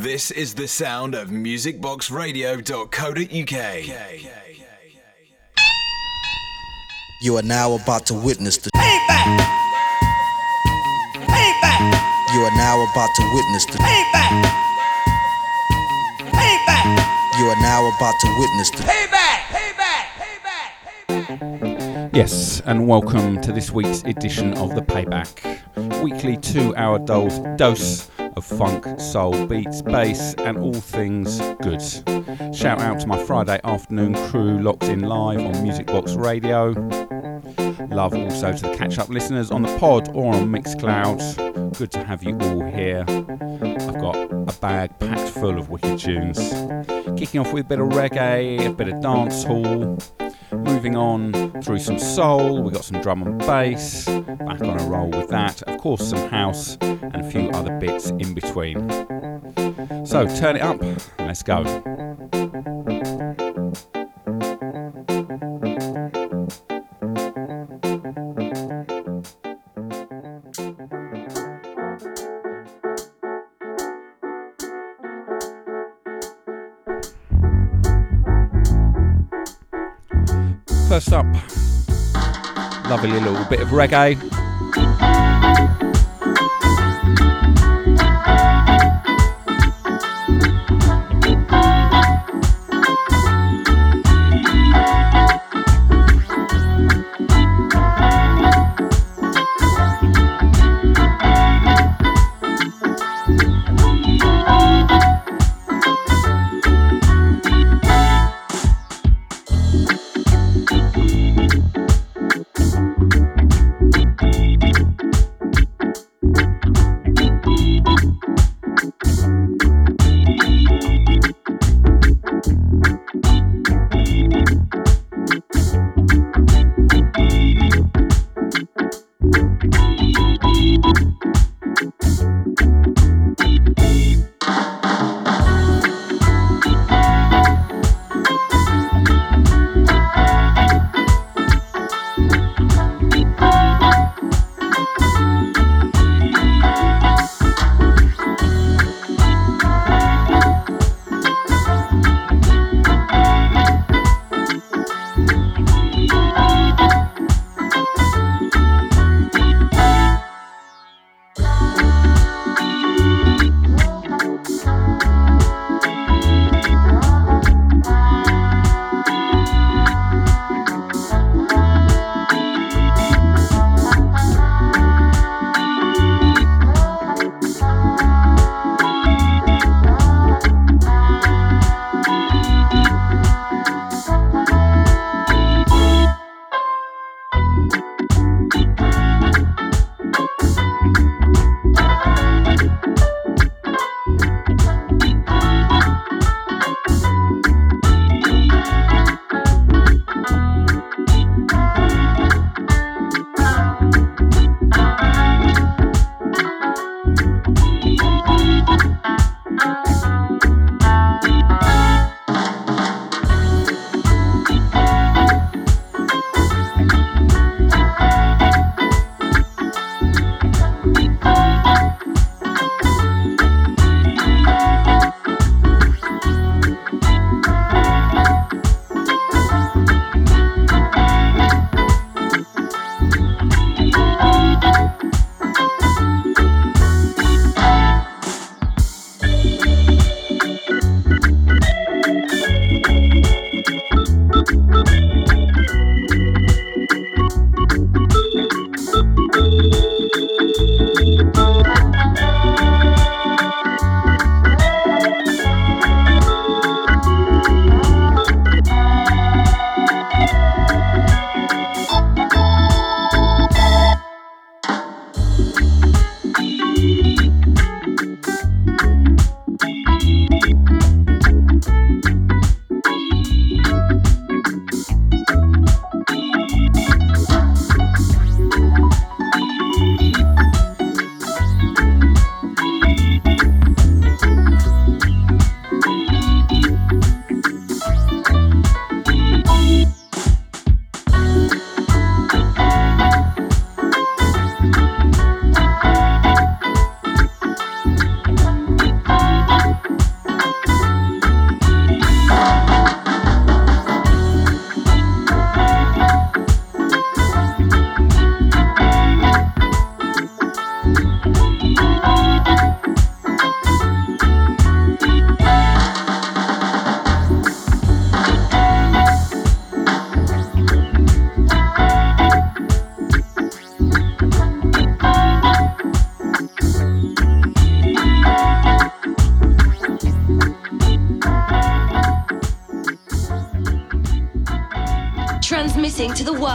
This is the sound of musicboxradio.co.uk. You are now about to witness the. Payback. Payback. You are now about to witness the. Payback. Payback. You are now about to witness the. Payback. Payback. Payback. Yes, and welcome to this week's edition of the Payback, weekly two-hour dose, dose of funk, soul, beats, bass, and all things good. Shout out to my Friday afternoon crew locked in live on Music Box Radio. Love also to the catch-up listeners on the pod or on Mixcloud. Good to have you all here. I've got a bag packed full of wicked tunes. Kicking off with a bit of reggae, a bit of dance hall. Moving on through some soul, we got some drum and bass, back on a roll with that. Of course, some house and a few other bits in between. So turn it up, let's go. Up, lovely little bit of reggae.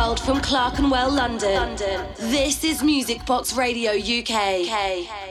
World from Clerkenwell, London. This is Music Box Radio UK.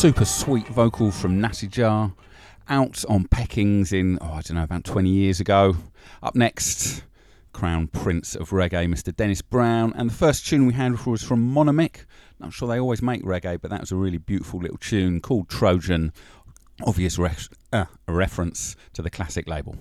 Super sweet vocal from Natijah, out on Peckings in, oh, I don't know, about 20 years ago. Up next, Crown Prince of Reggae, Mr. Dennis Brown. And the first tune we had was from Monamic. Not sure they always make reggae, but that was a really beautiful little tune called Trojan. Obvious uh, reference to the classic label.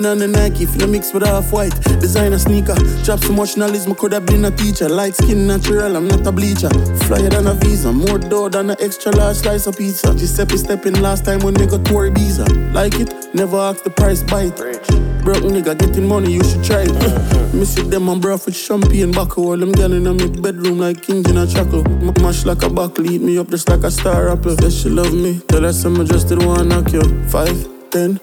In on the Nike, feel mix with half white. Designer sneaker, drop so much knowledge, me could have been a teacher. Light skin natural, I'm not a bleacher. Flyer than a visa, more dough than an extra large slice of pizza. Giuseppe stepping last time when they got to Ibiza. Like it, never ask the price, bite. Broke nigga getting money, you should try it. Me sit them on breath with champagne back all them gal in my bedroom like kings in a chuckle. M- mash like a buck, lead me up just like a star apple. Says she love me, tell her some just did one knock you. Five, ten,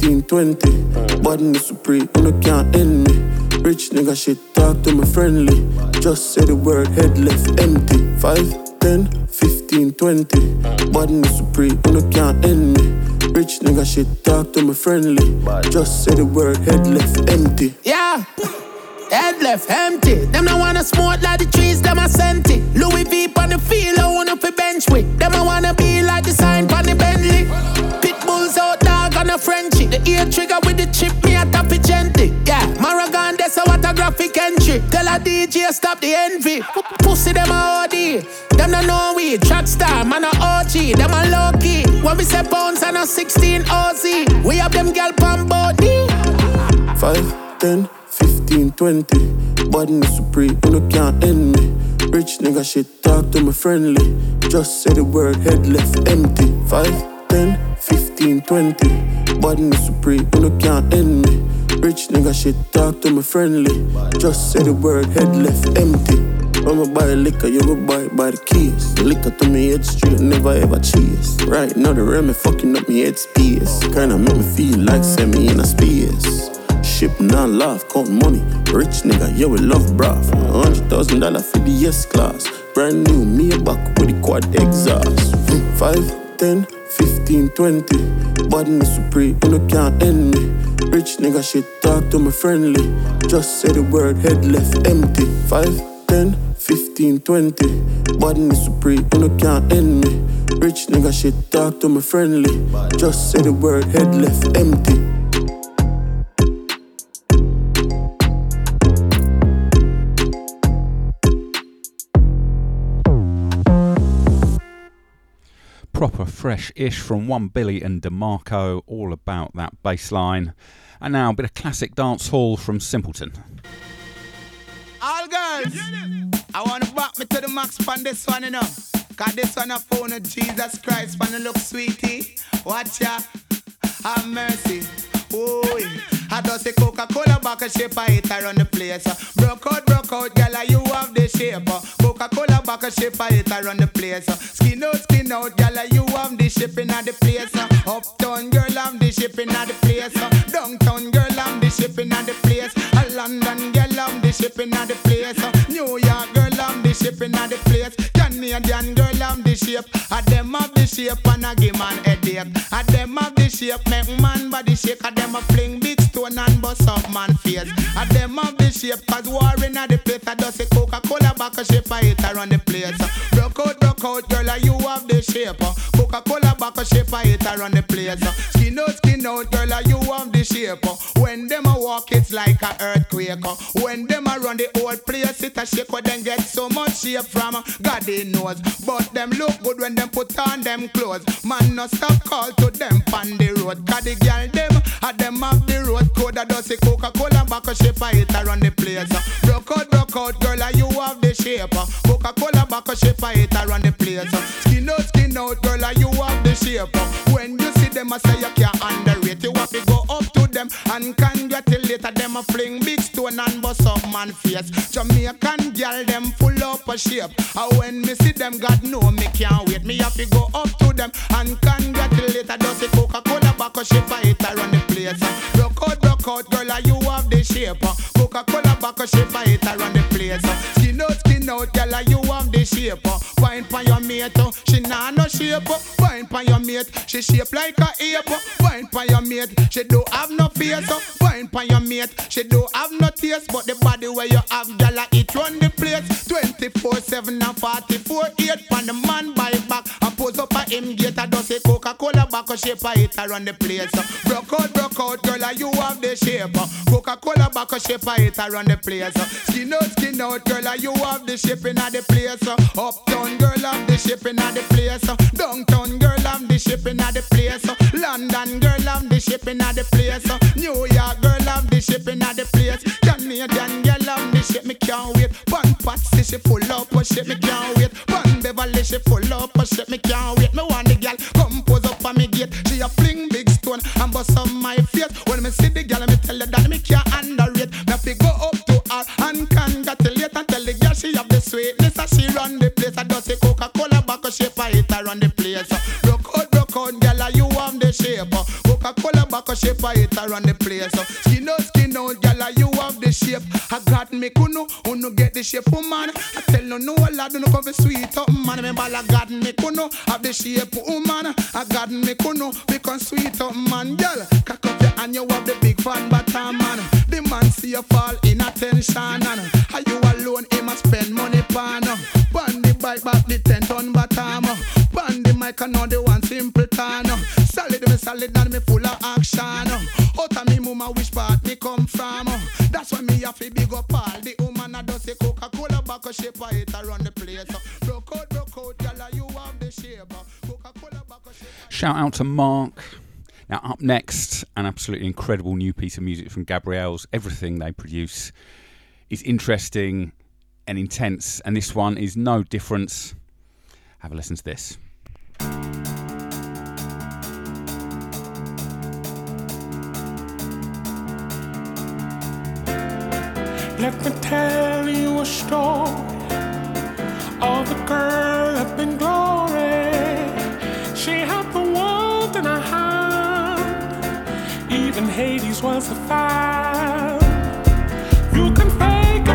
fifteen, twenty. Body supreme, you no can't end me. Rich nigga shit, talk to me friendly. Just say the word, head left empty. Five, ten, fifteen, twenty. Body supreme, you no can't end me. Rich nigga shit, talk to me friendly. Just say the word, head left empty. Yeah. Head left empty. Them no wanna smoke like the trees, them a sent Pussy them a OD. Them no know we track star, man a OG. Them a low key. When we say pounds and a 16 OZ, we have them gal pon body. Five, ten, fifteen, twenty. Body supreme, you no can't end me. Rich nigga shit, talk to me friendly. Just say the word, head left empty. Five, ten, fifteen, twenty. Body supreme, you no can't end me. Rich nigga shit, talk to me friendly. Just say the word, head left empty. I'ma buy liquor, you go buy it by the keys. The Liquor to me head straight, never ever cheese. Right now the rim fucking up me head space. Kinda make me feel like semi in a space. Ship non laugh, count money. Rich nigga, yeah, we love brav. Hundred thousand dollar for the S class. Brand new me back with the quad exhaust. Five, ten, fifteen, twenty. Body supreme, you no can't end me. Rich nigga shit, talk to me friendly. Just say the word, head left empty. 5, 10, 15, 20. Body supreme, you no can't end me. Rich nigga shit, talk to me friendly. Just say the word, head left empty. proper fresh-ish from One Billy and DeMarco, all about that bass line. And now a bit of classic dance hall from Simpleton. All girls, I want to back me to the max on this one, you know. Cause this one a phone of Jesus Christ, wanna look sweetie. Watch ya, have mercy. Oh, I just say Coca-Cola back a shape, I hit on the place. Broke out, broke out, girl, you have the shape. Coca-Cola back a shape, I hit on the place. Skin out, skin out, girl, you have the shipping at the place. Uptown girl, I'm the shipping at the place. Downtown girl, I'm the shipping at the place. A London girl, I'm the shipping at the place. New York girl, I'm the shipping at the place. Canadian girl, I'm the shape. I them have the shape and I give man headache. I them have the shape, make man body shake. I them a fling big stone and bust up man face. I them have the shape, cause war in the place. I just say Coca-Cola back a shape, I hit on the place. Broke out, broke out, girl, you have the shape. Coca-Cola back a shape, I hit on the place. Out, skin out, girl, you have the shape. When them a walk, it's like a earthquake. When them a run the whole place, it a shake. Them get so much shape from God they knows. But them look good when them put on them clothes. Man, no stop call to them on the road. Cause the girl them, a them have the road code. Does say Coca-Cola back a shape, I hit her on the place. Broke out, broke out, girl, are you have the shape. Coca-Cola back a shape, I hit her on the place. Skin out, skin out, girl, are you have the shape. When you them, I say you can't underrate. You have to go up to them and congratulate them. A fling big stone and bust up man face. Jamaican girl, them full up a shape. And when me see them, God know me can't wait. Me have to go up to them and congratulate. I just say Coca-Cola back a shape, I hit on the place. Rock out, rock out, girl, you have the shape. Coca-Cola back a shape, I hit on the place. Skin out, skin out, girl, you have the shape. Wine pon mate, oh. she nah no shape. Oh. Wine pon your mate, she shape like a ape. Oh. Wine pon your mate, she don't have no face. Wine pon your mate, she don't have no taste. But the body where you have, girl, it run the place. 24-7 and 44-8 pon the man by back. I pose up a him gate, I do say Coca-Cola back a shape, I hit her on the place. Broke out, broke out, girl, you have the shape. Coca-Cola back a shape, I hit her on the place. Skin out, skin out, girl, you have the shape in the place. Uptown girl, have the shape in the place. Downtown girl, have the shape in the place. London girl, have the shape in the place. New York girl, have the shape in the place. Canadian girl, have the shape, me can't wait. One Patsy, she full up, oh, a shape, me can't wait. One Beverly, she full up, oh, a shape, me can't wait. Me want the girl come pose up on me gate. She a fling big stone and bust on my face. When me see the girl, me tell her that me can't underrate. Me fi go up to her and congratulate and tell the girl she have the sweetness and she run a shape, I hit on the place. Broke out, broke out, girl, you have the shape. Coca-Cola back shape, I hit on the place. Skin out, skin out, girl, you have the shape. I got me kuno, uno get the shape, oh, woman. I tell no no a lad, no come for sweet up, man. Me ball, I got me kuno, have the shape, oh, woman. I got me kuno, become sweet up, man, girl. Cock up your hand, you have the big fan bottom, man. The man see you fall in attention, and are you alone? Him a spend money pan. Pan the bike back the. Now the one simple tan. Uh. Solid me solid and me full of action. Uh. Out of me mama part me come from. Uh. That's why me have to big up all the woman I does Coca-Cola back a shape around the place. Broke out, broke out, you have the shape. Coca-Cola back a shape. Shout out to Mark. Now, up next, an absolutely incredible new piece of music from Gabriels. Everything they produce is interesting and intense, and this one is no different. Have a listen to this. Let me tell you a story of a girl up in glory. She had the world in her hand, even Hades was a fan. You can fake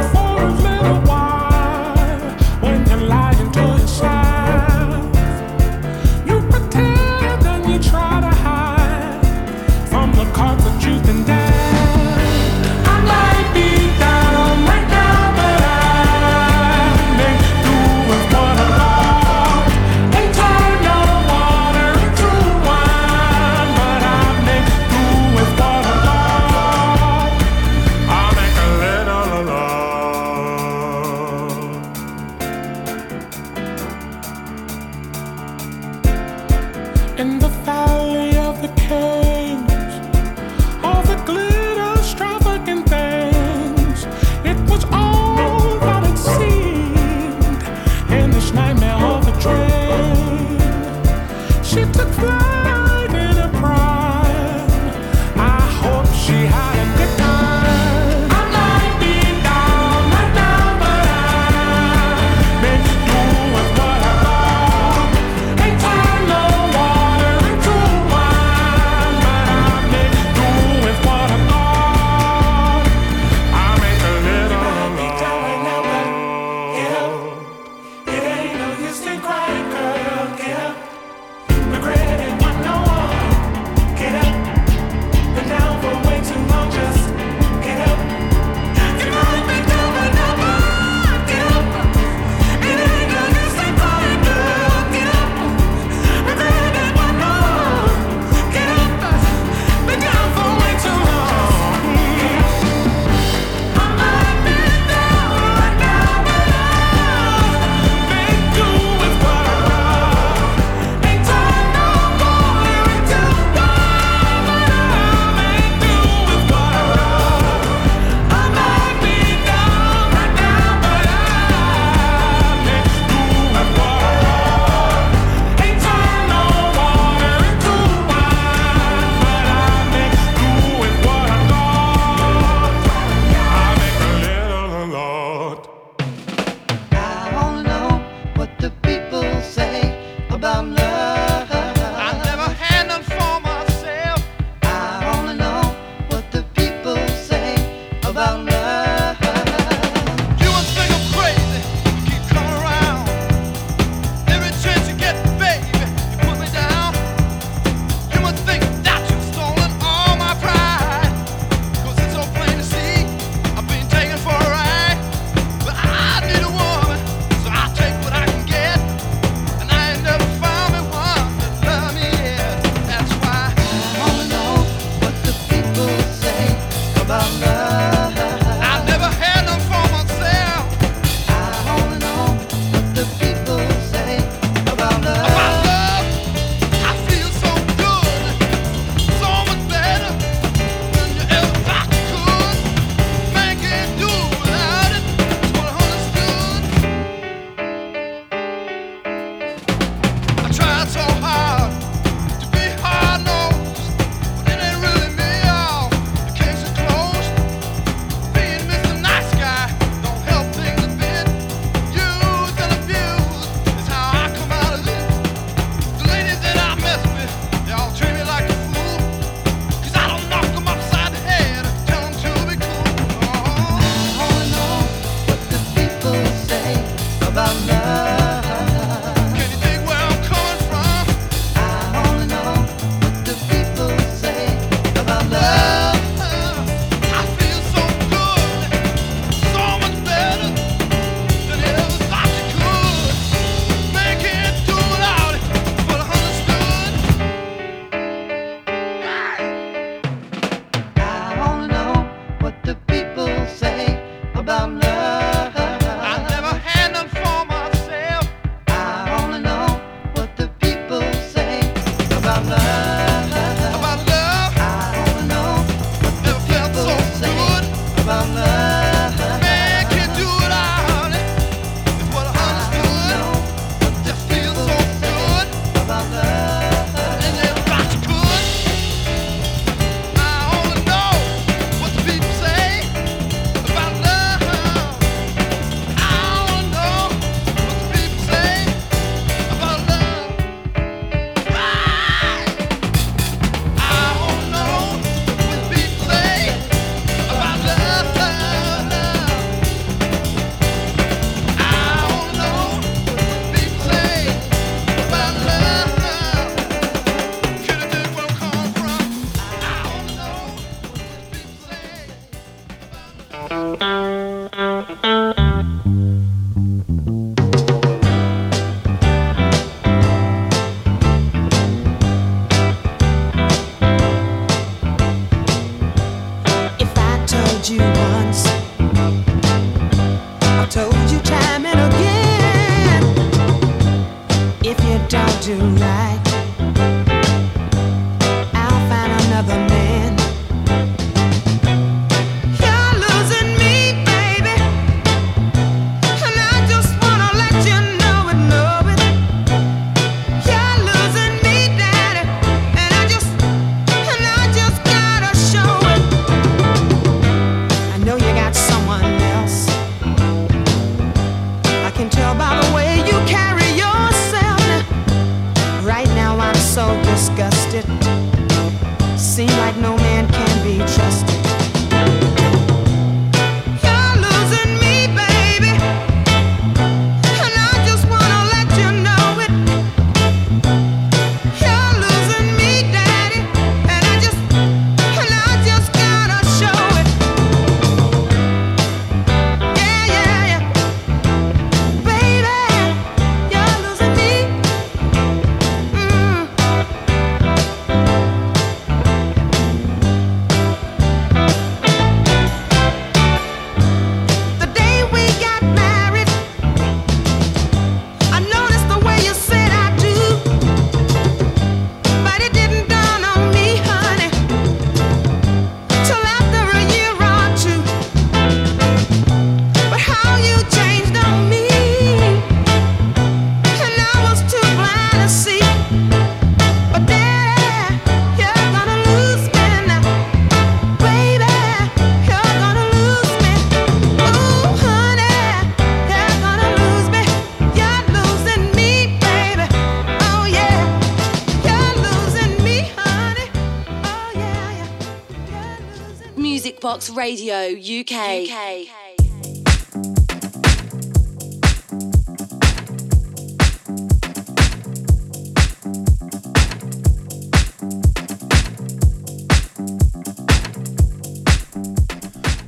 Radio UK. UK.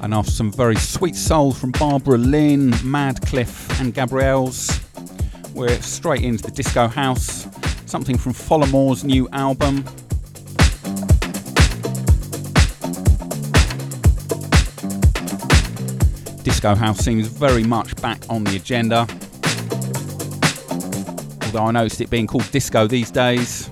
And after some very sweet soul from Barbara Lynn, Madcliff, and Gabriels, we're straight into the disco house. Something from Folamour's new album, disco house seems very much back on the agenda. Although I noticed it being called disco these days.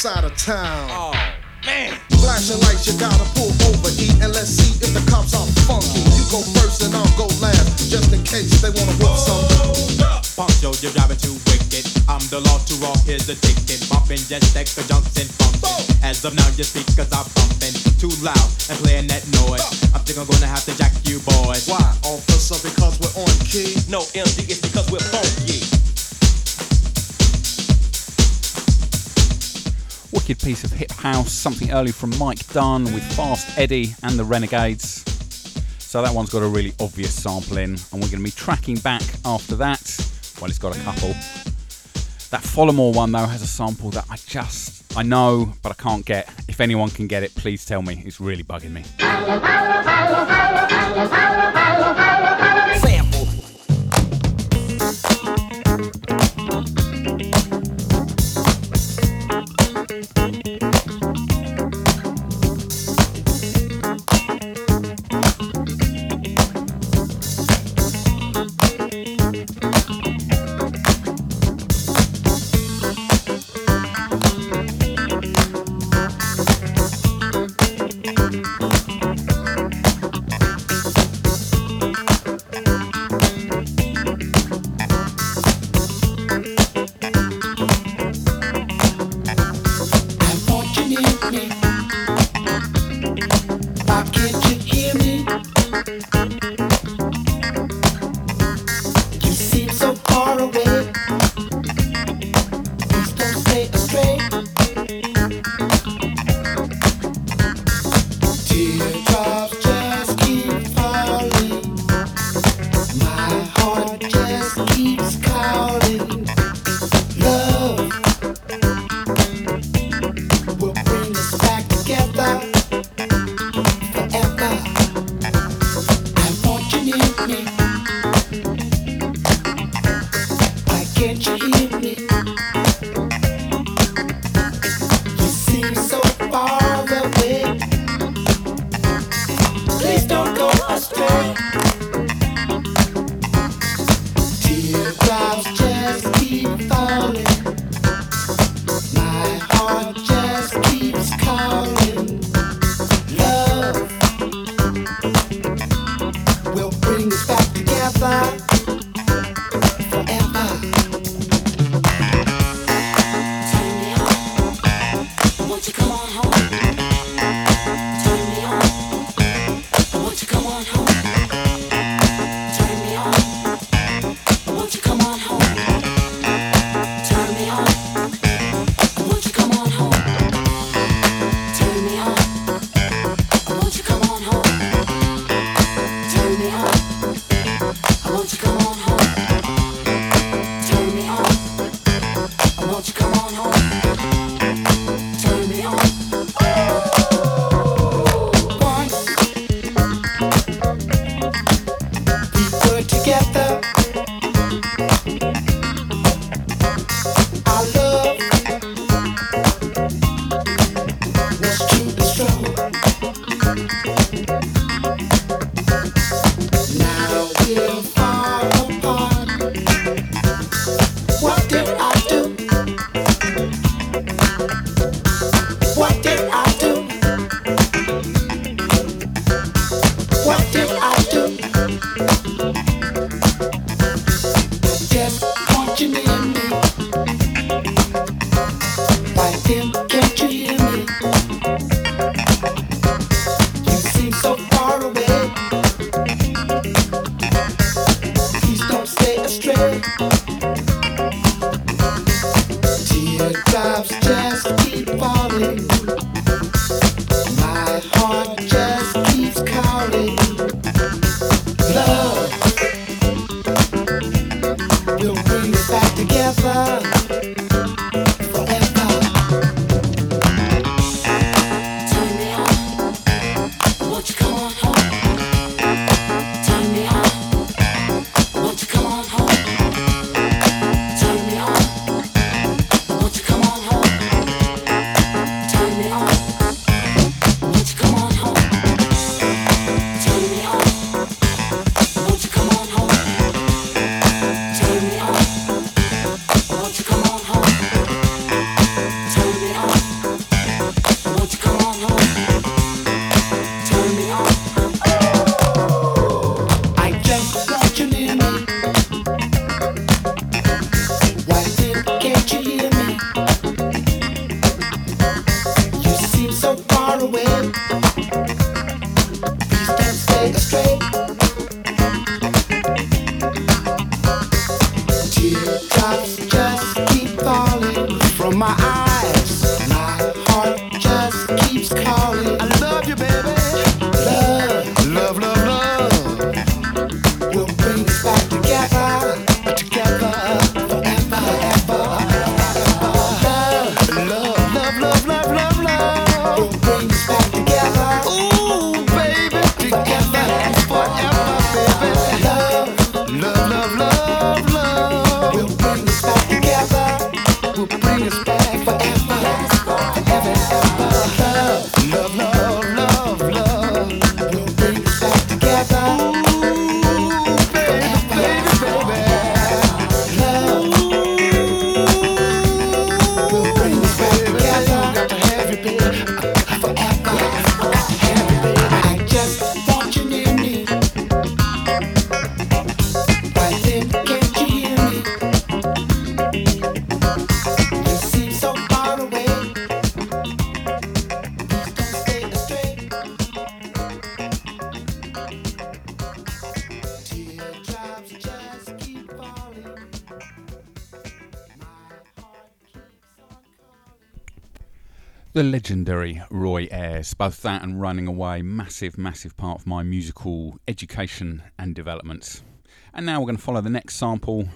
Side of town. Oh, man. Flashing lights, you gotta pull over, E, and let's see if the cops are funky. You go first and I'll go last, just in case they wanna whoop some. Hold up. Funky you're driving too wicked. I'm the law to all, here's the ticket. Bumping just extra junks and funkin'. As of now, your speakers are bumping too loud and playing that noise. I think I'm gonna have to jack you boys. Why, officer? Because we're on key. No, MD, Wicked piece of hip house, something early from Mike Dunn with Fast Eddie and the Renegades. So that one's got a really obvious sample in, and we're going to be tracking back after that. Well, it's got a couple. That Folamour one though has a sample that I just I know, but I can't get. If anyone can get it, please tell me. It's really bugging me. The legendary Roy Ayers. Both that and Running Away, massive, massive part of my musical education and development. And now we're going to follow the next sample.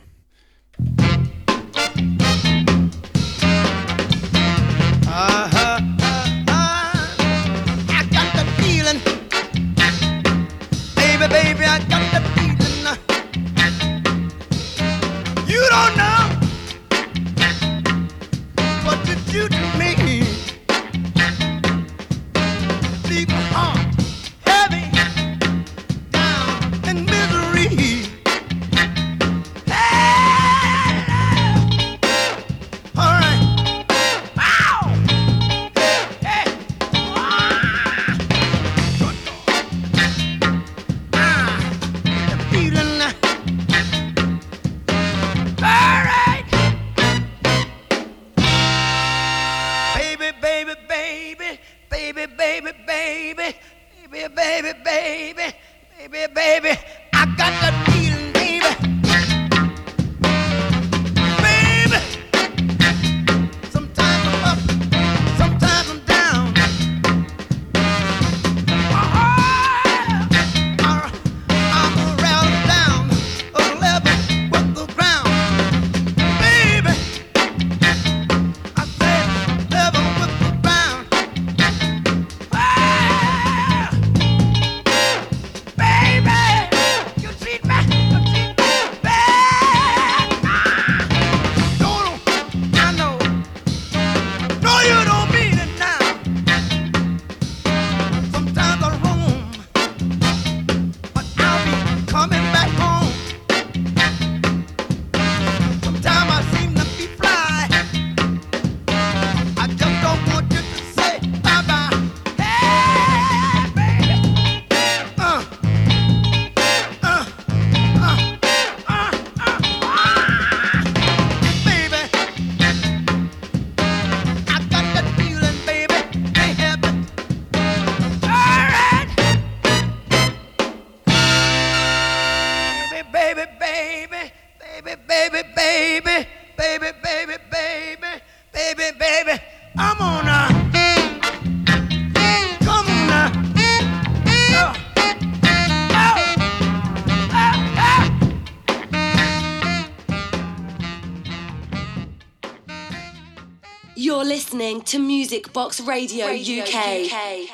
Music Box Radio, Radio UK. UK.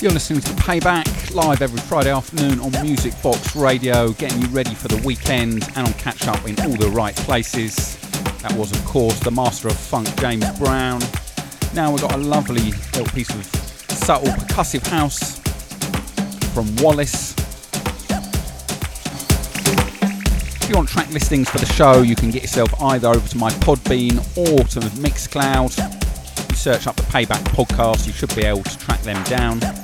You're listening to Payback live every Friday afternoon on Music Box Radio, getting you ready for the weekend and on catch up in all the right places. That was, of course, the master of funk, James Brown. Now we've got a lovely little piece of subtle percussive house from Wallace. If you want track listings for the show, you can get yourself either over to my Podbean or to Mixcloud. You search up the Payback podcast, you should be able to track them down.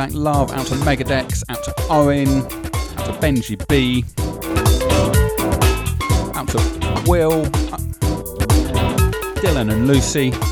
Payback love out to Megadex, out to Owen, out to Benji B, out to Will, uh, Dylan and Lucy.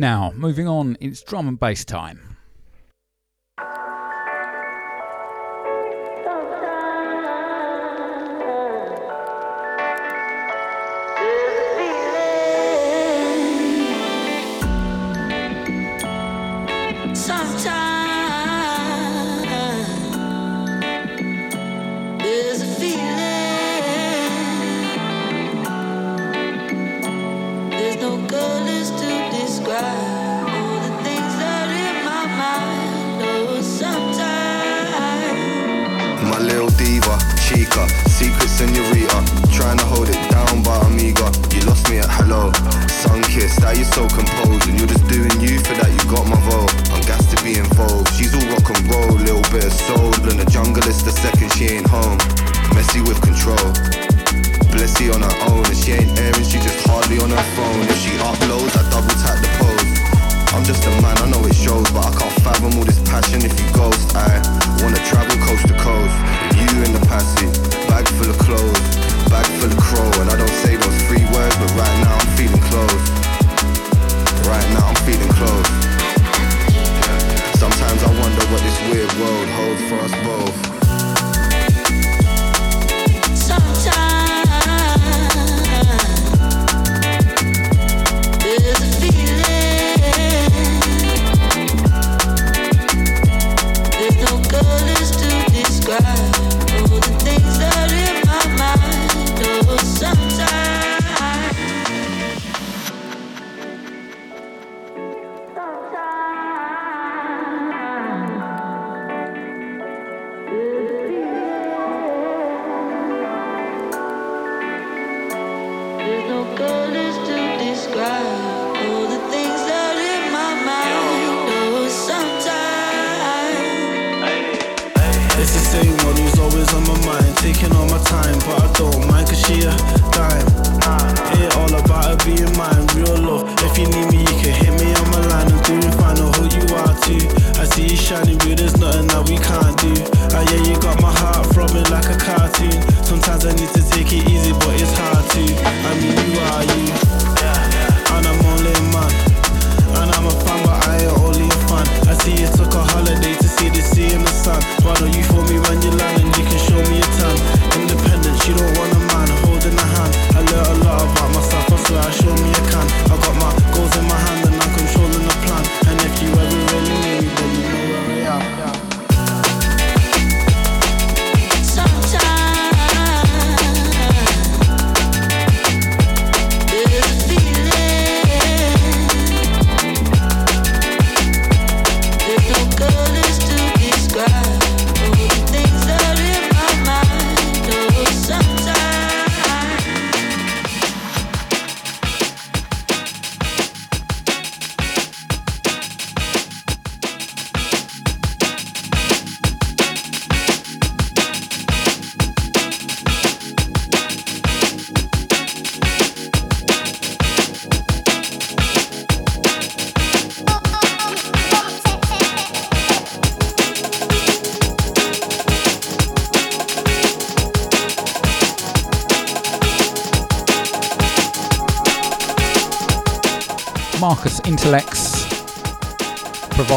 Now, moving on, it's drum and bass time. Intalex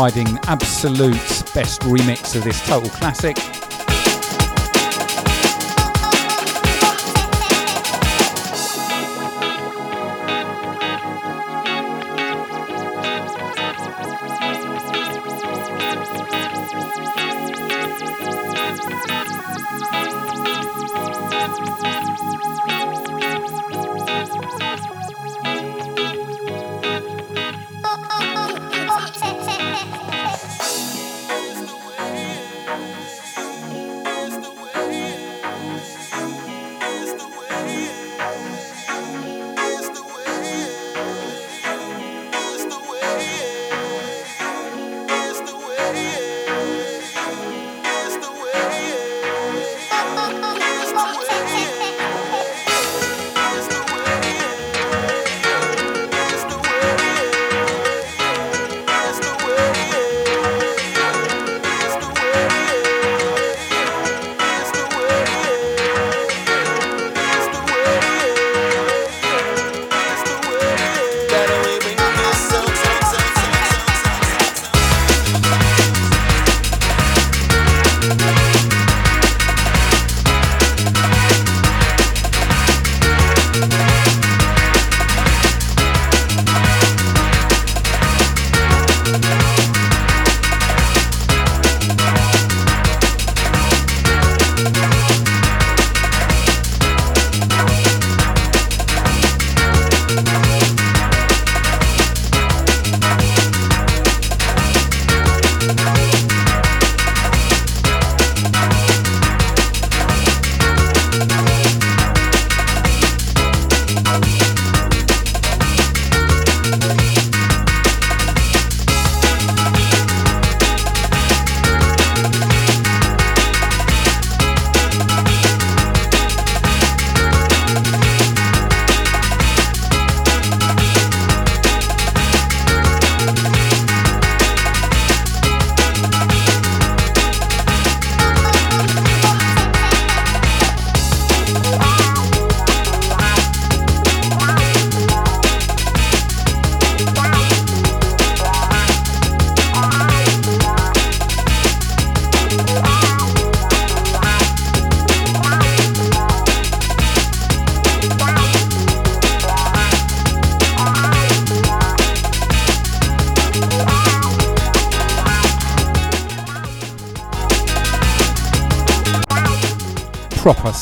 providing absolute best remix of this total classic.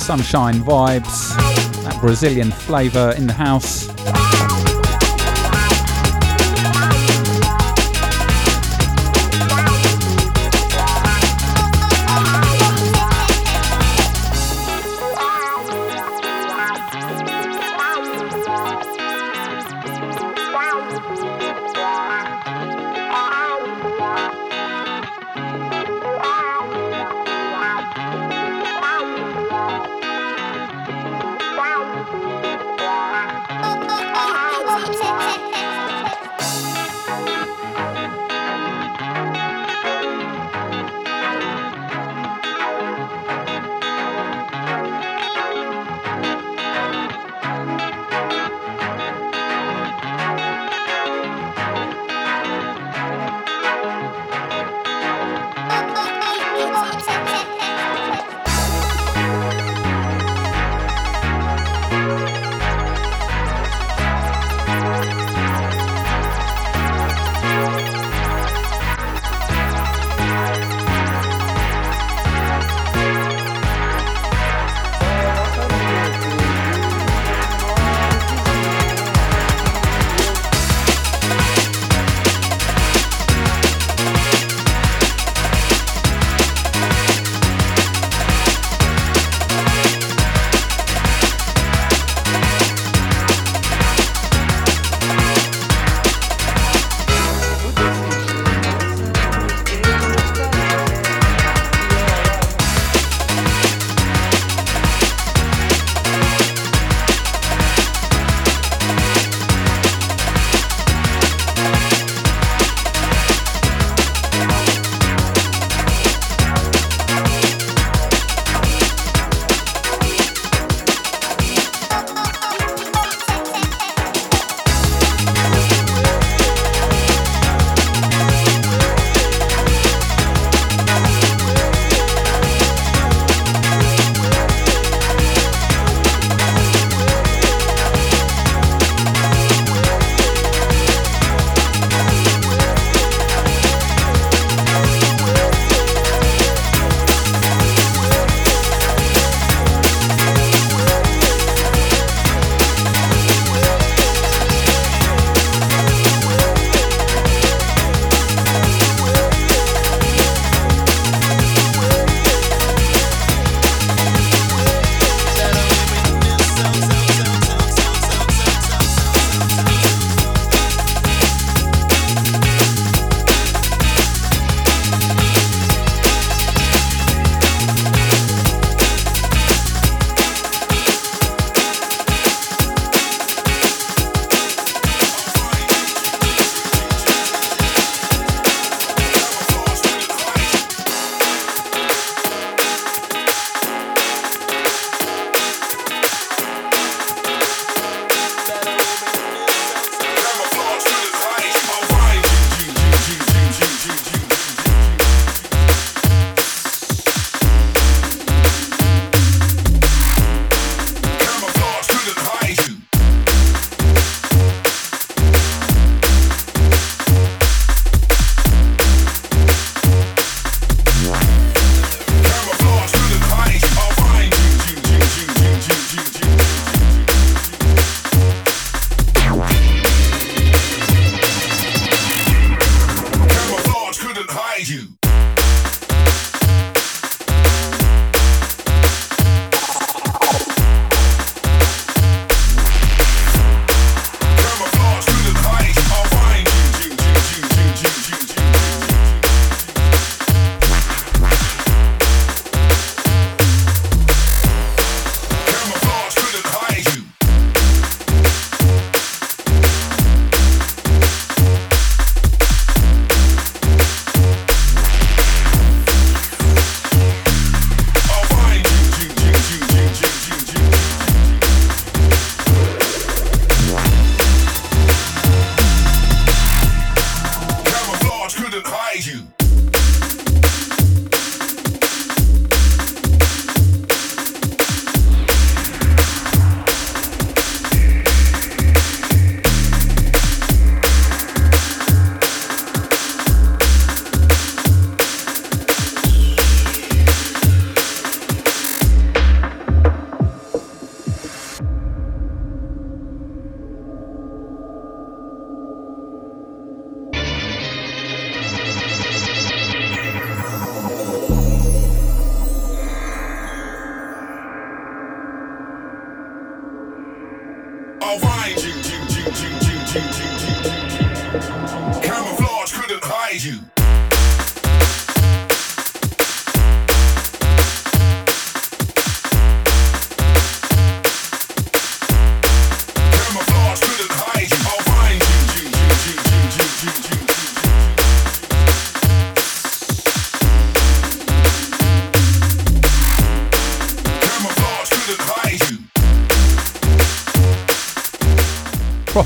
Sunshine vibes, that Brazilian flavour in the house.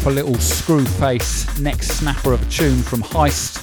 Proper little screw face neck snapper of a tune from Heist.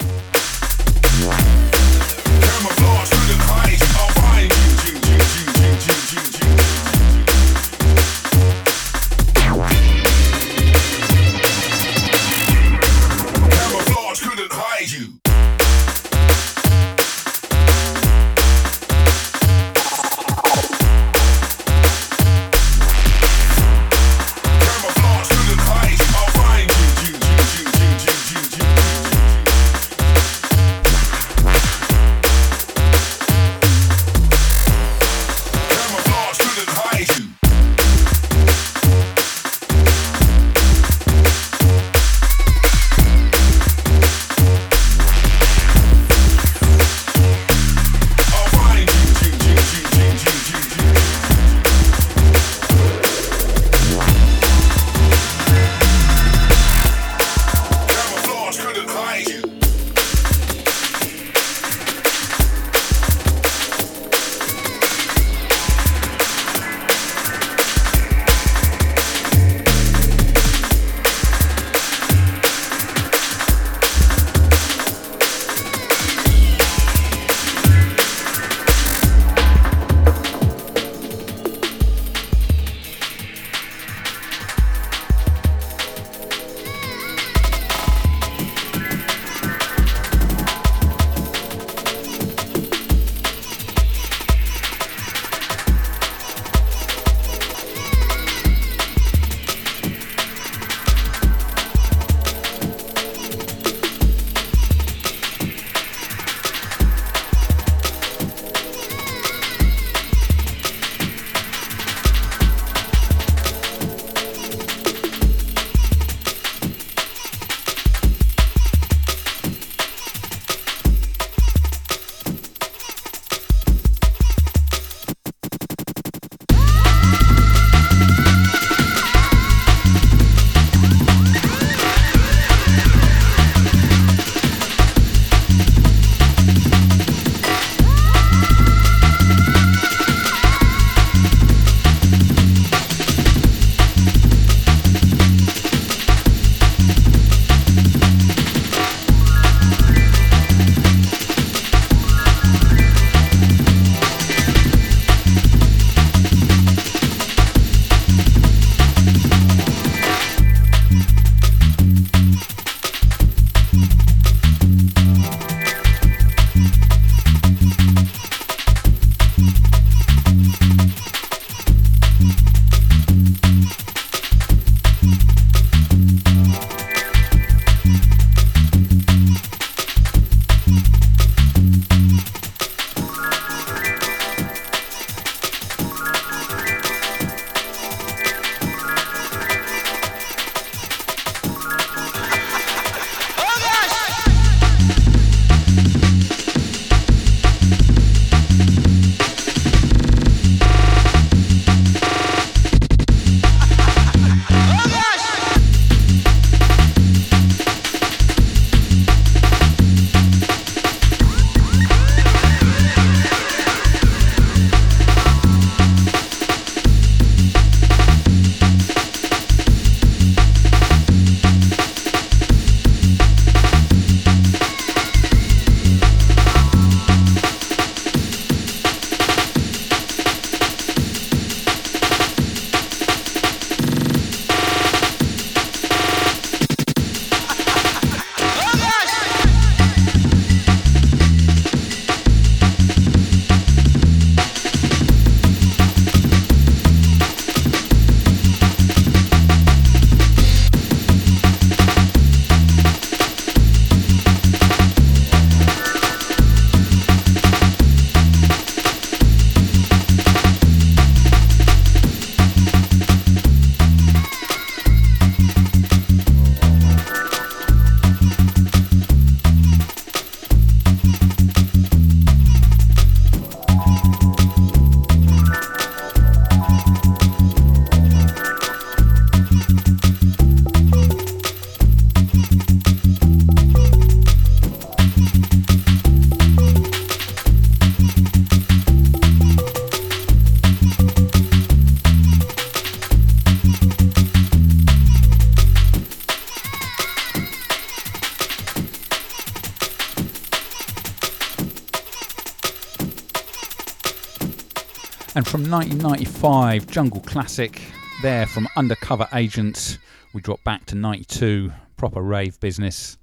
From 1995, Jungle Classic, there from Undercover Agents, we drop back to 92, proper rave business.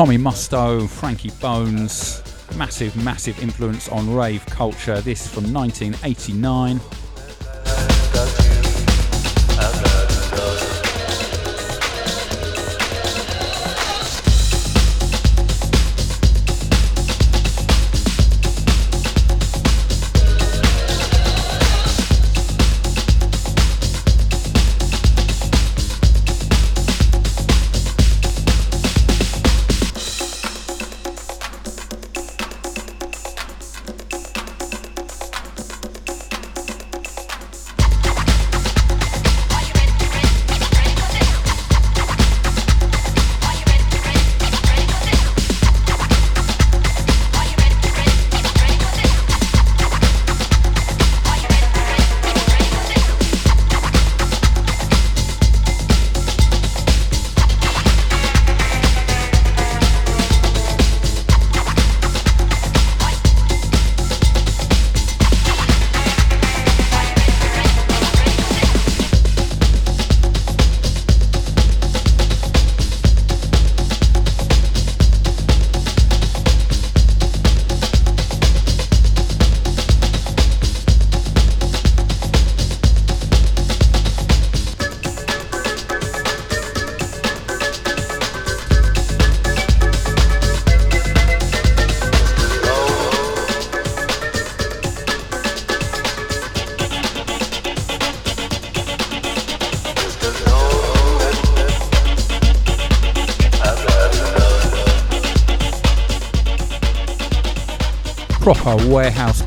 Tommy Musto, Frankie Bones, massive, massive influence on rave culture. This from 1989.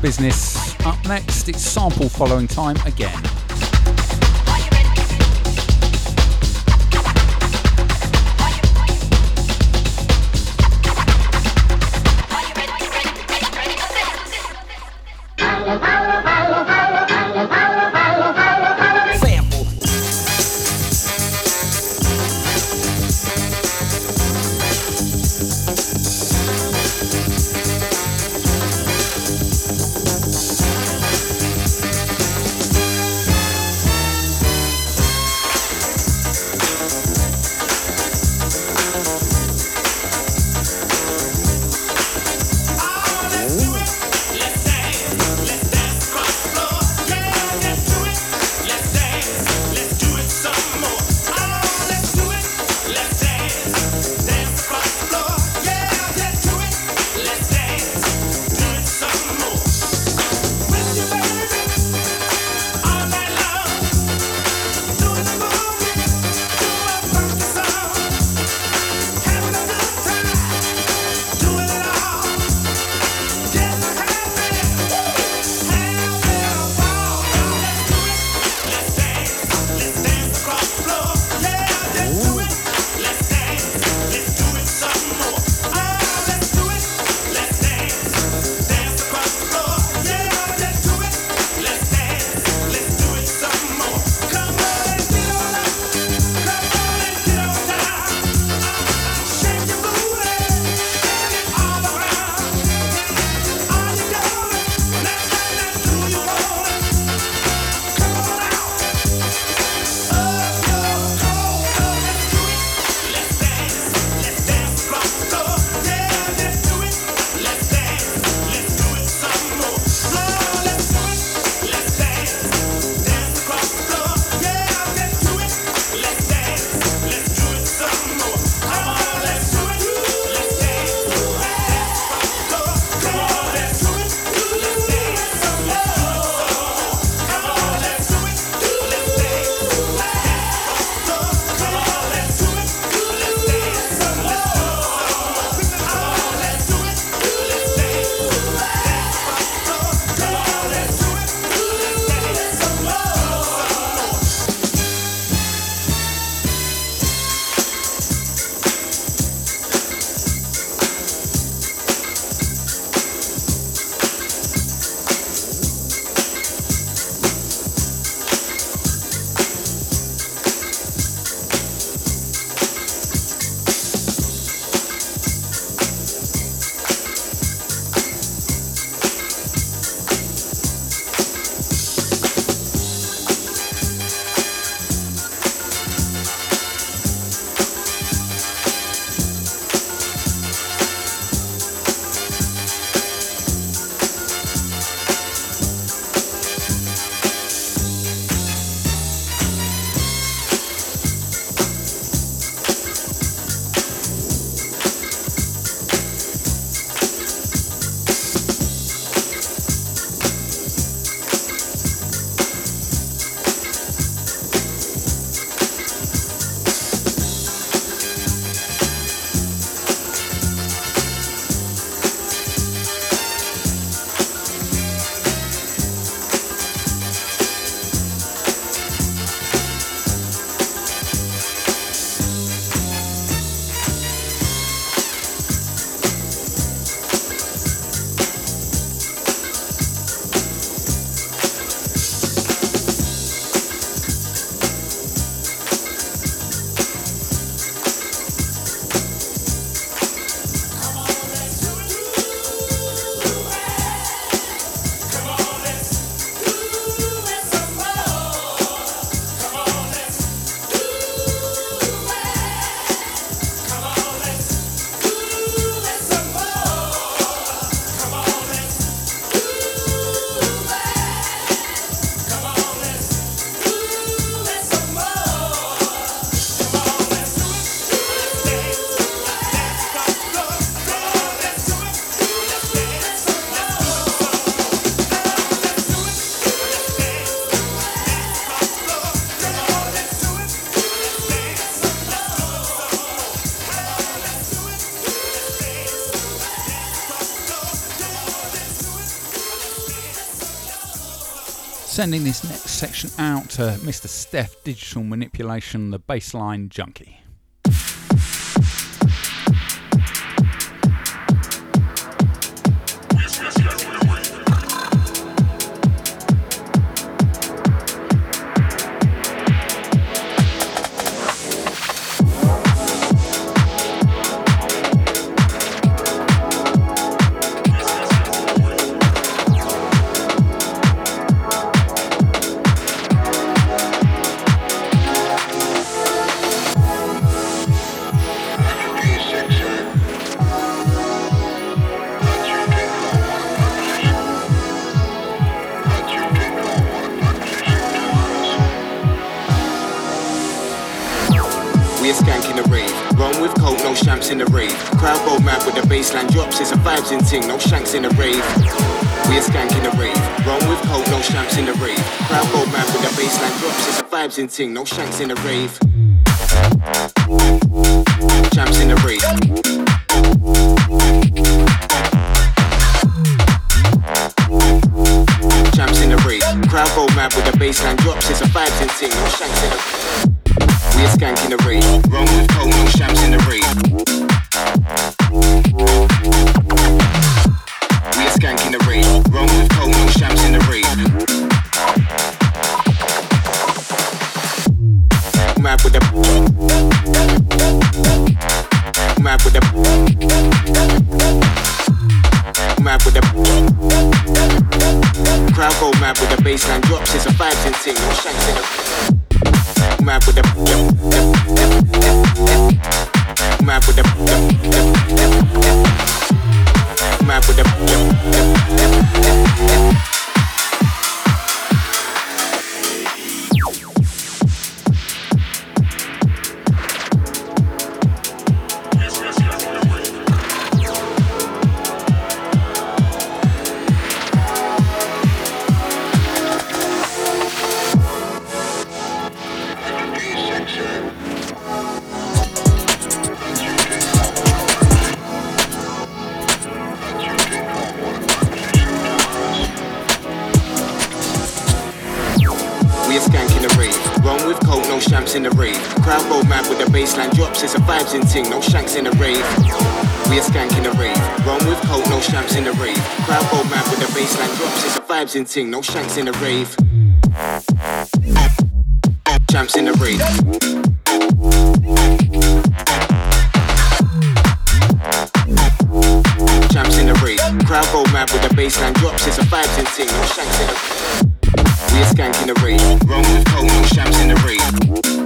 Business. Up next, it's sample following time again. Sending this next section out to Mr. Steph Digital Manipulation, the bassline junkie. ting, no shanks in the rave. we are skanking the rave. Run with cold, no shams in the rave. Crowd go mad with the bassline drops, it's a vibes in ting, no shanks in the rave. Champs in the rave. Champs in the rave. Crowd go mad with the bassline drops, it's a vibes in ting, no shanks in the rave. We are skanking the rave. Run with cold, no shams in the rave.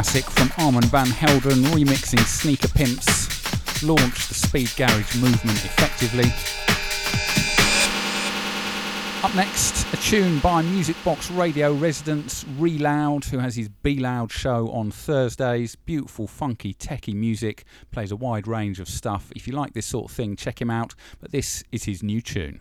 Classic from Armand Van Helden remixing Sneaker Pimps. Launched the speed garage movement effectively. Up next, a tune by Music Box Radio resident ReeLoud, who has his Be Loud show on Thursdays. Beautiful, funky, techie music, plays a wide range of stuff. If you like this sort of thing, check him out. But this is his new tune.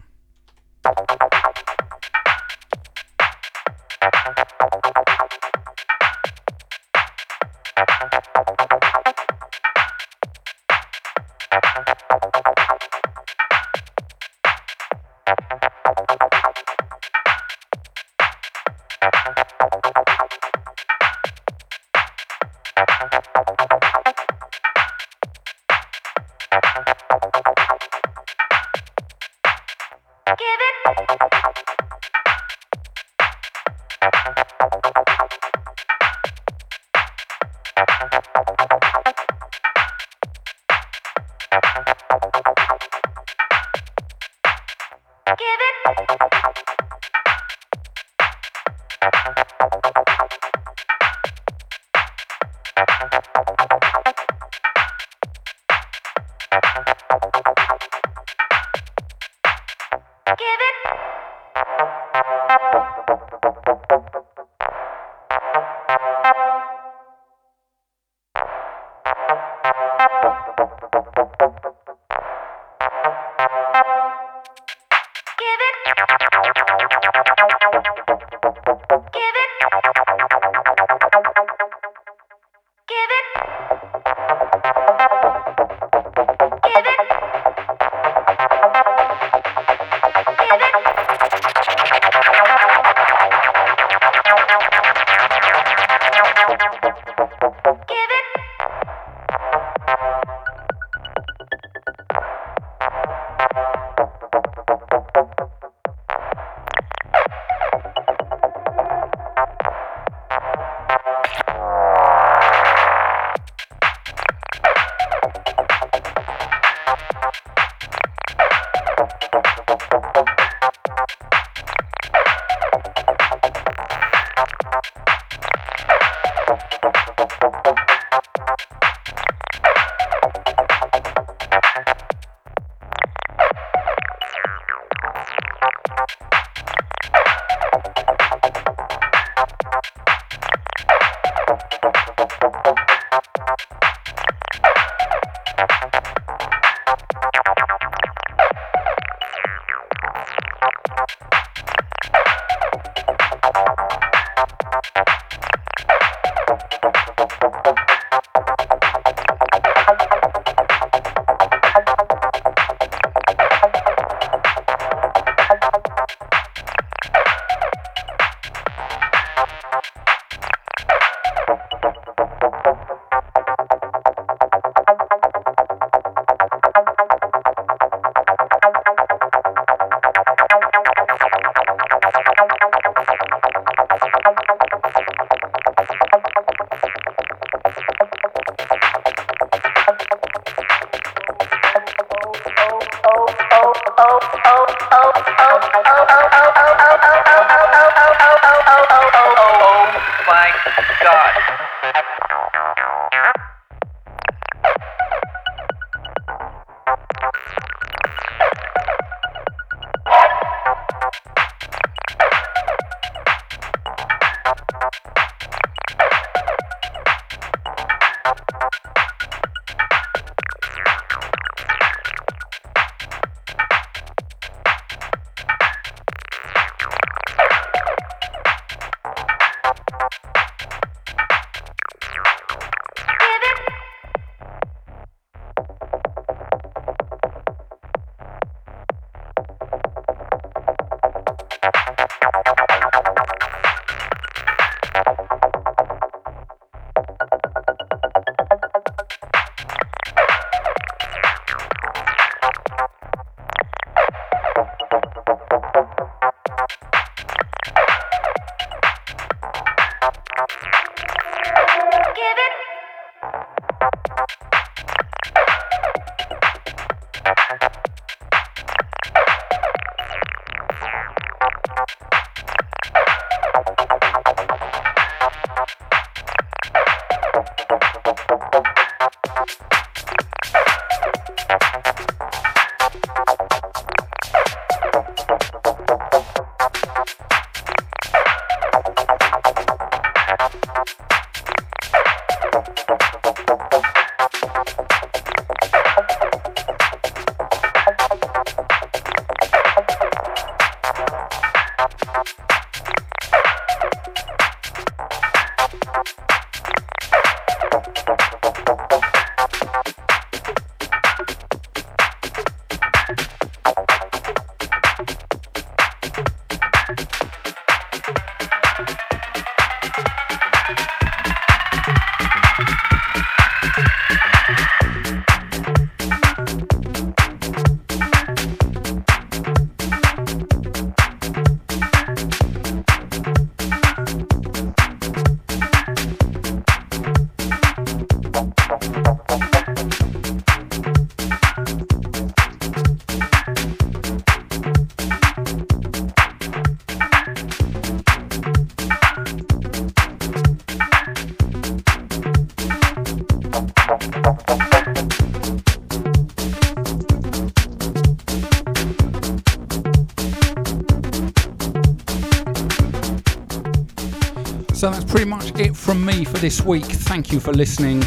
Pretty much it from me for this week. Thank you for listening.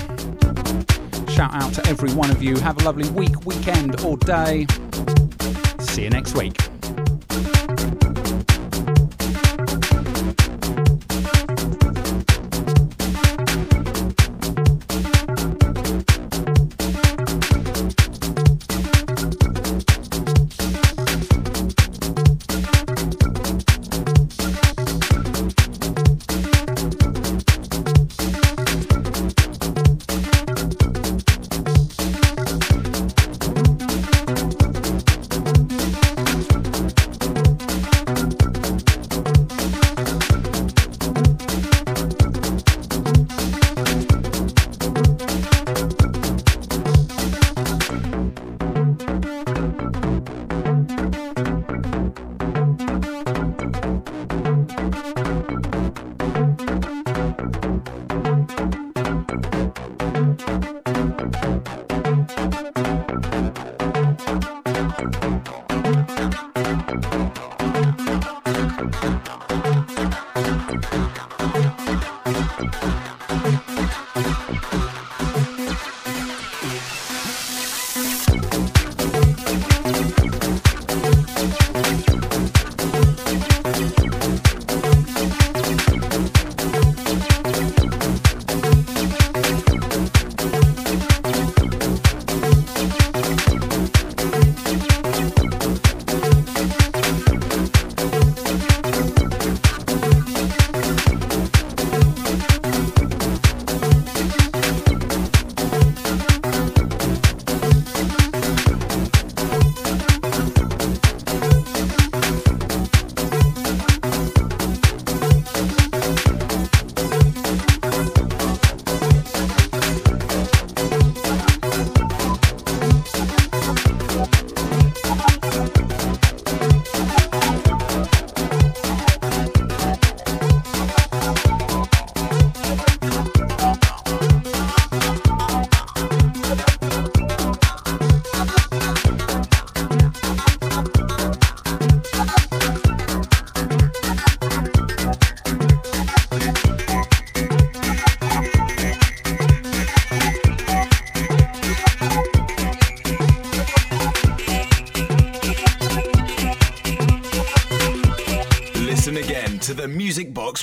Shout out to every one of you. Have a lovely week, weekend, or day. See you next week.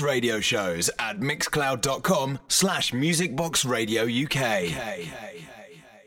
Radio shows at mixcloud.com slash musicboxradio UK.